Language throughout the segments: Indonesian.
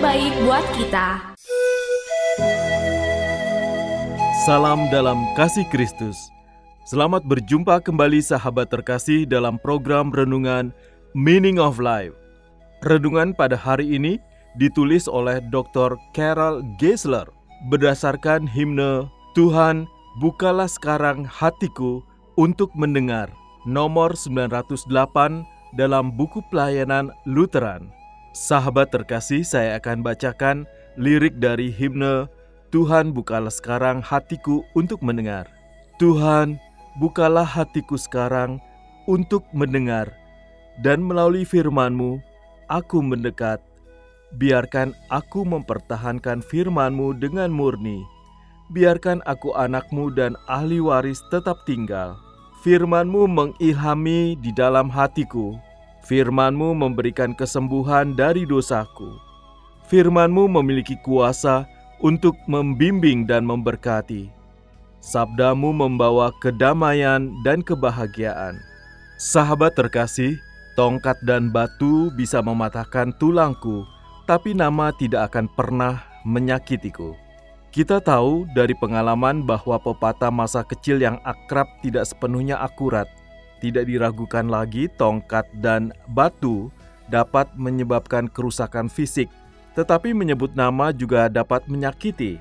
memberitakan kabar baik buat kita Salam dalam kasih Kristus. Selamat berjumpa kembali sahabat terkasih dalam program renungan Meaning of Life. Renungan pada hari ini ditulis oleh Dr. Carol Geisler berdasarkan himne Tuhan bukalah sekarang hatiku untuk mendengar nomor 908 dalam buku pelayanan Lutheran. Sahabat terkasih, saya akan bacakan lirik dari himne Tuhan bukalah sekarang hatiku untuk mendengar. Tuhan, bukalah hatiku sekarang untuk mendengar. Dan melalui firman-Mu, aku mendekat. Biarkan aku mempertahankan firman-Mu dengan murni. Biarkan aku anakmu dan ahli waris tetap tinggal. Firman-Mu mengilhami di dalam hatiku. Firman-Mu memberikan kesembuhan dari dosaku. Firman-Mu memiliki kuasa untuk membimbing dan memberkati. Sabdamu membawa kedamaian dan kebahagiaan. Sahabat terkasih, tongkat dan batu bisa mematahkan tulangku, tapi nama tidak akan pernah menyakitiku. Kita tahu dari pengalaman bahwa pepatah masa kecil yang akrab tidak sepenuhnya akurat. Tidak diragukan lagi tongkat dan batu dapat menyebabkan kerusakan fisik, tetapi menyebut nama juga dapat menyakiti.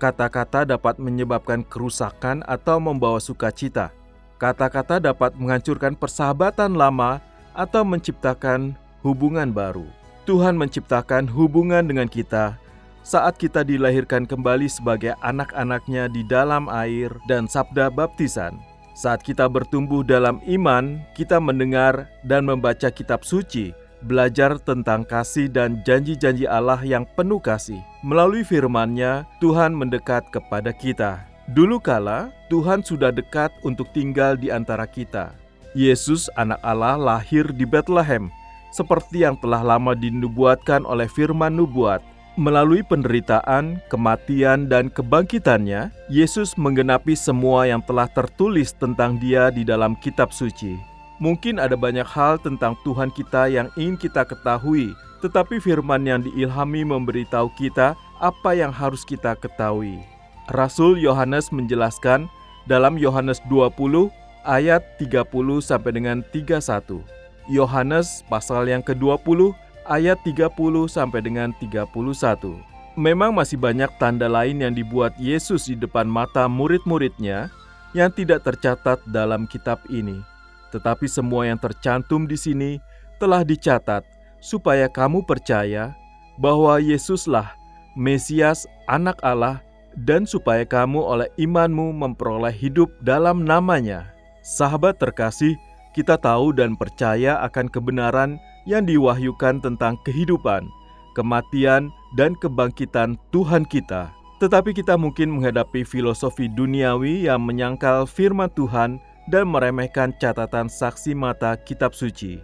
Kata-kata dapat menyebabkan kerusakan atau membawa sukacita. Kata-kata dapat menghancurkan persahabatan lama atau menciptakan hubungan baru. Tuhan menciptakan hubungan dengan kita saat kita dilahirkan kembali sebagai anak-anaknya di dalam air dan sabda baptisan. Saat kita bertumbuh dalam iman, kita mendengar dan membaca kitab suci, belajar tentang kasih dan janji-janji Allah yang penuh kasih. Melalui firman-Nya, Tuhan mendekat kepada kita. Dulu kala, Tuhan sudah dekat untuk tinggal di antara kita. Yesus, anak Allah, lahir di Bethlehem, seperti yang telah lama dinubuatkan oleh firman nubuat. Melalui penderitaan, kematian, dan kebangkitannya, Yesus menggenapi semua yang telah tertulis tentang Dia di dalam Kitab Suci. Mungkin ada banyak hal tentang Tuhan kita yang ingin kita ketahui, tetapi firman yang diilhami memberitahu kita apa yang harus kita ketahui. Rasul Yohanes menjelaskan dalam Yohanes 20 ayat 30 sampai dengan 31. Yohanes pasal yang ke-20 ayat 30 sampai dengan 31. Memang masih banyak tanda lain yang dibuat Yesus di depan mata murid-muridnya yang tidak tercatat dalam kitab ini. Tetapi semua yang tercantum di sini telah dicatat supaya kamu percaya bahwa Yesuslah Mesias anak Allah dan supaya kamu oleh imanmu memperoleh hidup dalam namanya. Sahabat terkasih, kita tahu dan percaya akan kebenaran yang diwahyukan tentang kehidupan, kematian, dan kebangkitan Tuhan kita. Tetapi kita mungkin menghadapi filosofi duniawi yang menyangkal firman Tuhan dan meremehkan catatan saksi mata kitab suci.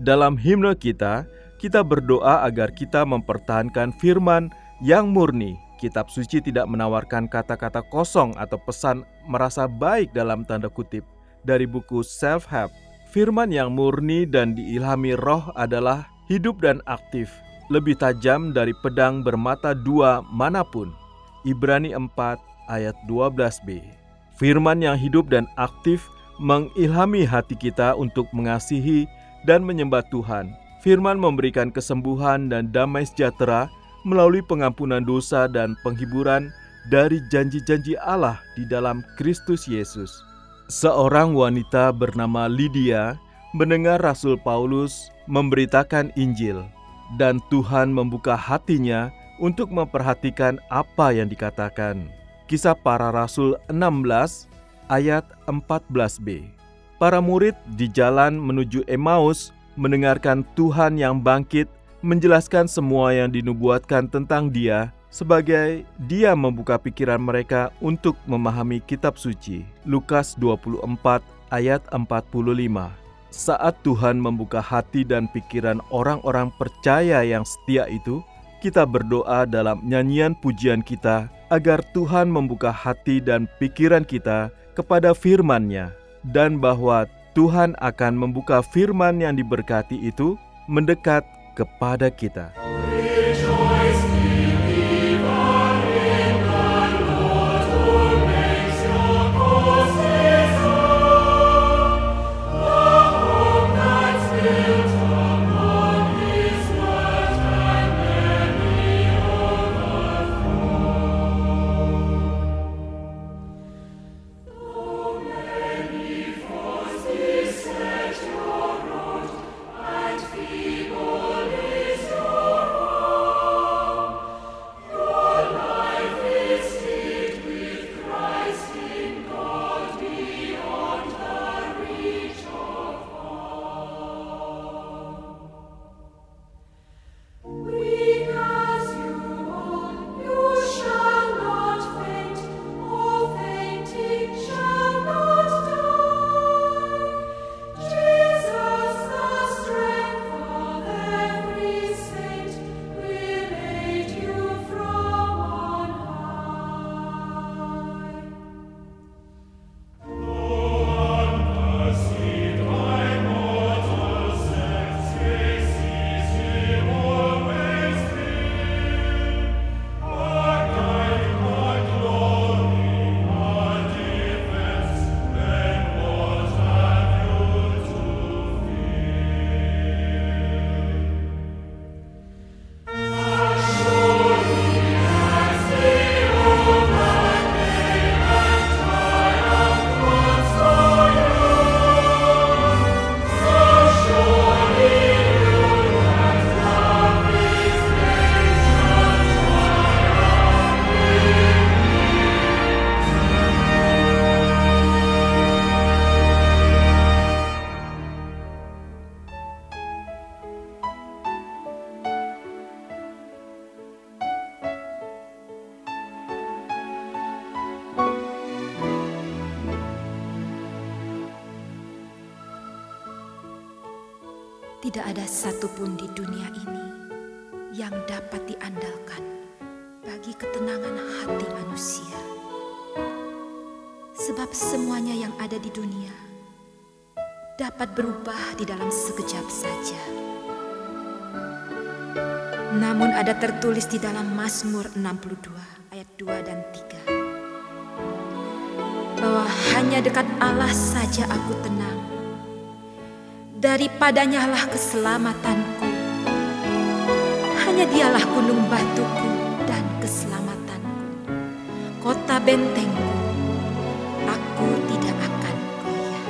Dalam himne kita, kita berdoa agar kita mempertahankan firman yang murni. Kitab suci tidak menawarkan kata-kata kosong atau pesan merasa baik dalam tanda kutip dari buku self-help. Firman yang murni dan diilhami roh adalah hidup dan aktif, lebih tajam dari pedang bermata dua mana pun. Ibrani 4 ayat 12b. Firman yang hidup dan aktif mengilhami hati kita untuk mengasihi dan menyembah Tuhan. Firman memberikan kesembuhan dan damai sejahtera melalui pengampunan dosa dan penghiburan dari janji-janji Allah di dalam Kristus Yesus. Seorang wanita bernama Lydia mendengar Rasul Paulus memberitakan Injil. dan Tuhan membuka hatinya untuk memperhatikan apa yang dikatakan. Kisah para Rasul 16 ayat 14b. Para murid di jalan menuju Emmaus mendengarkan Tuhan yang bangkit menjelaskan semua yang dinubuatkan tentang dia sebagai dia membuka pikiran mereka untuk memahami kitab suci. Lukas 24 ayat 45 saat Tuhan membuka hati dan pikiran orang-orang percaya yang setia itu, kita berdoa dalam nyanyian pujian kita agar Tuhan membuka hati dan pikiran kita kepada firman-Nya dan bahwa Tuhan akan membuka firman yang diberkati itu mendekat kepada kita. Tidak ada satupun di dunia ini yang dapat diandalkan bagi ketenangan hati manusia. Sebab semuanya yang ada di dunia dapat berubah di dalam sekejap saja. Namun ada tertulis di dalam Mazmur 62 ayat 2 dan 3 bahwa hanya dekat Allah saja aku tenang daripadanya lah keselamatanku. Hanya dialah gunung batuku dan keselamatanku. Kota bentengku, aku tidak akan goyah.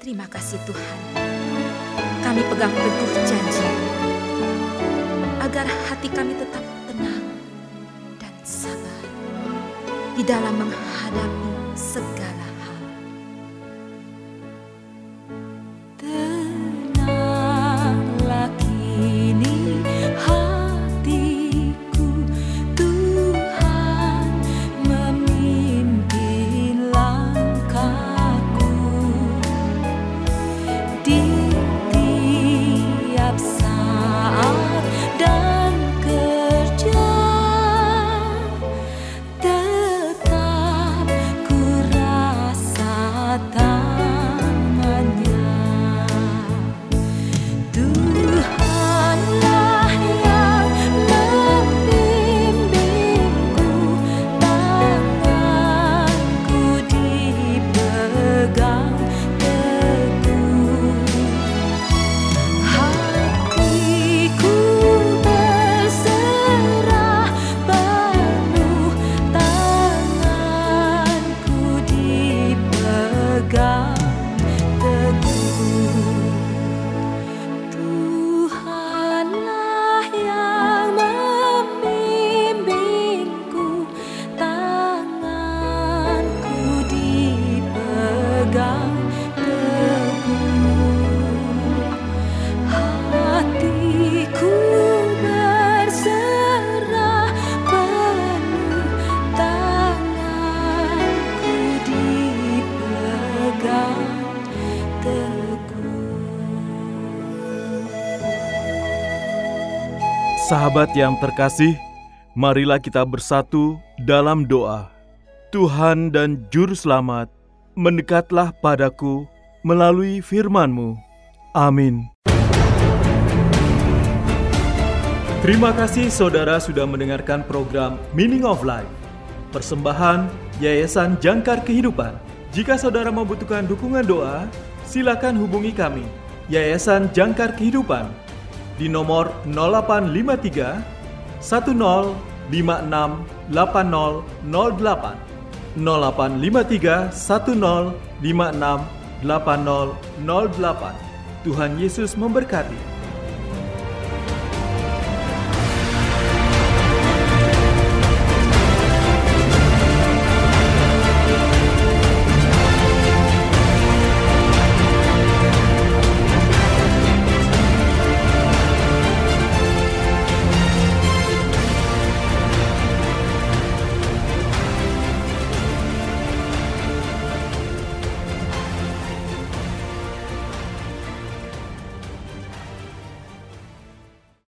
Terima kasih Tuhan, kami pegang teguh janji agar hati kami tetap tenang dan sabar di dalam menghadapi segala Sahabat yang terkasih, marilah kita bersatu dalam doa. Tuhan dan Juru Selamat, mendekatlah padaku melalui firman-Mu. Amin. Terima kasih saudara sudah mendengarkan program Meaning of Life. Persembahan Yayasan Jangkar Kehidupan. Jika saudara membutuhkan dukungan doa, silakan hubungi kami. Yayasan Jangkar Kehidupan di nomor 0853 1056 8008 0853 1056 8008 Tuhan Yesus memberkati.